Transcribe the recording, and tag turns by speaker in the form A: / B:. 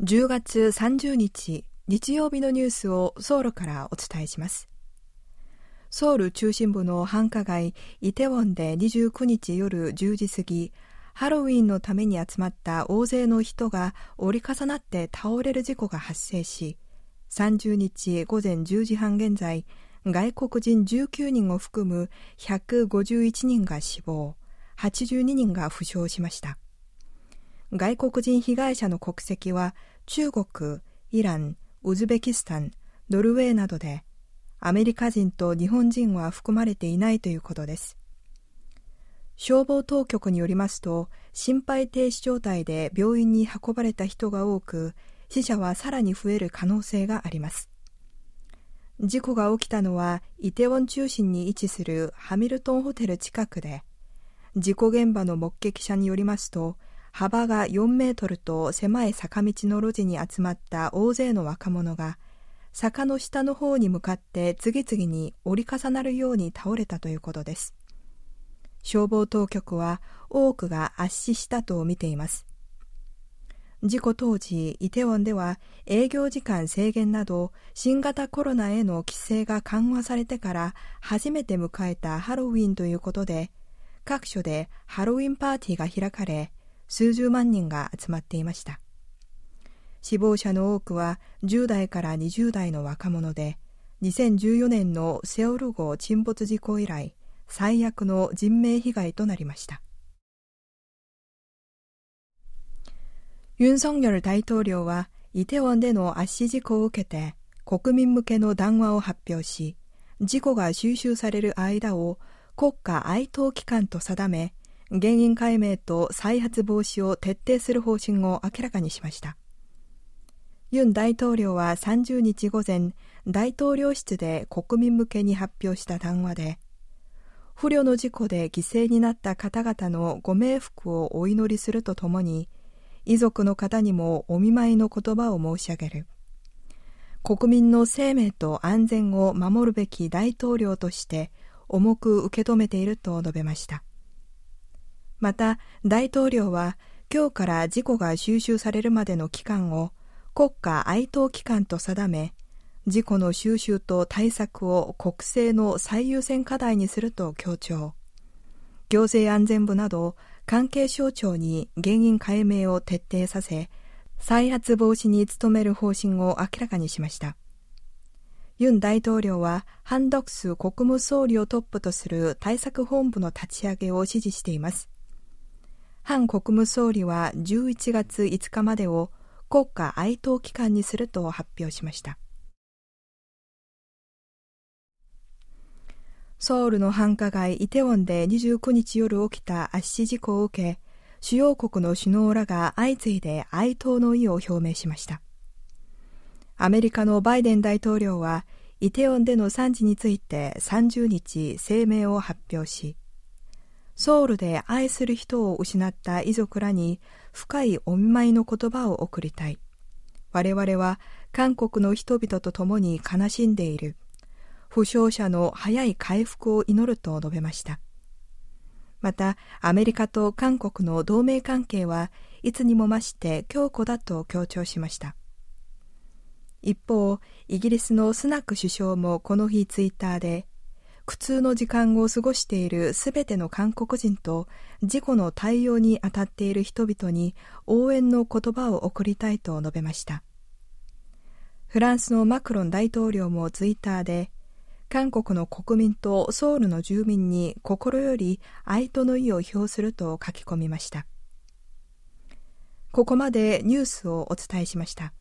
A: 10月30日日曜日のニュースをソウルからお伝えします。ソウル中心部の繁華街イテウォンで29日夜10時過ぎ、ハロウィンのために集まった大勢の人が折り重なって倒れる事故が発生し、30日午前10時半現在、外国人19人を含む151人が死亡、82人が負傷しました。外国人被害者の国籍は中国、イラン、ウズベキスタン、ノルウェーなどで、アメリカ人と日本人は含まれていないということです。消防当局によりますと、心肺停止状態で病院に運ばれた人が多く、死者はさらに増える可能性があります。事故が起きたのは、イテウォン中心に位置するハミルトンホテル近くで、事故現場の目撃者によりますと、幅が4メートルと狭い坂道の路地に集まった大勢の若者が、坂の下の方に向かって次々に折り重なるように倒れたということです。消防当局は多くが圧死したと見ています。事故当時、イテウォンでは営業時間制限など新型コロナへの規制が緩和されてから初めて迎えたハロウィンということで、各所でハロウィンパーティーが開かれ、数十万人が集まっていました。死亡者の多くは10代から20代の若者で、2014年のセオル号沈没事故以来、最悪の人命被害となりました。ユン・ソンニョル大統領は、イテウォンでの圧死事故を受けて、国民向けの談話を発表し、事故が収集される間を国家哀悼期間と定め、原因解明と再発防止を徹底する方針を明らかにしました。ユン大統領は30日午前、大統領室で国民向けに発表した談話で、不慮の事故で犠牲になった方々のご冥福をお祈りするとともに、遺族の方にもお見舞いの言葉を申し上げる。国民の生命と安全を守るべき大統領として重く受け止めていると述べました。また、大統領は今日から事故が収集されるまでの期間を国家哀悼期間と定め、事故の収集と対策を国政の最優先課題にすると強調。行政安全部など関係省庁に原因解明を徹底させ、再発防止に努める方針を明らかにしました。ユン大統領はハン・ドクス国務総理をトップとする対策本部の立ち上げを指示しています。ハン国務総理は11月5日までを国家哀悼期間にすると発表しました。ソウルの繁華街イテウォンで29日夜起きた圧死事故を受け、主要国の首脳らが相次いで哀悼の意を表明しました。アメリカのバイデン大統領は、イテウォンでの惨事について30日声明を発表し、ソウルで愛する人を失った遺族らに深いお見舞いの言葉を送りたい。我々は韓国の人々と共に悲しんでいる。負傷者の早い回復を祈ると述べました。また、アメリカと韓国の同盟関係はいつにも増して強固だと強調しました。一方、イギリスのスナック首相もこの日ツイッターで、苦痛の時間を過ごしているすべての韓国人と事故の対応に当たっている人々に応援の言葉を送りたいと述べました。フランスのマクロン大統領もツイッターで、韓国の国民とソウルの住民に心より哀悼の意を表すると書き込みました。ここまでニュースをお伝えしました。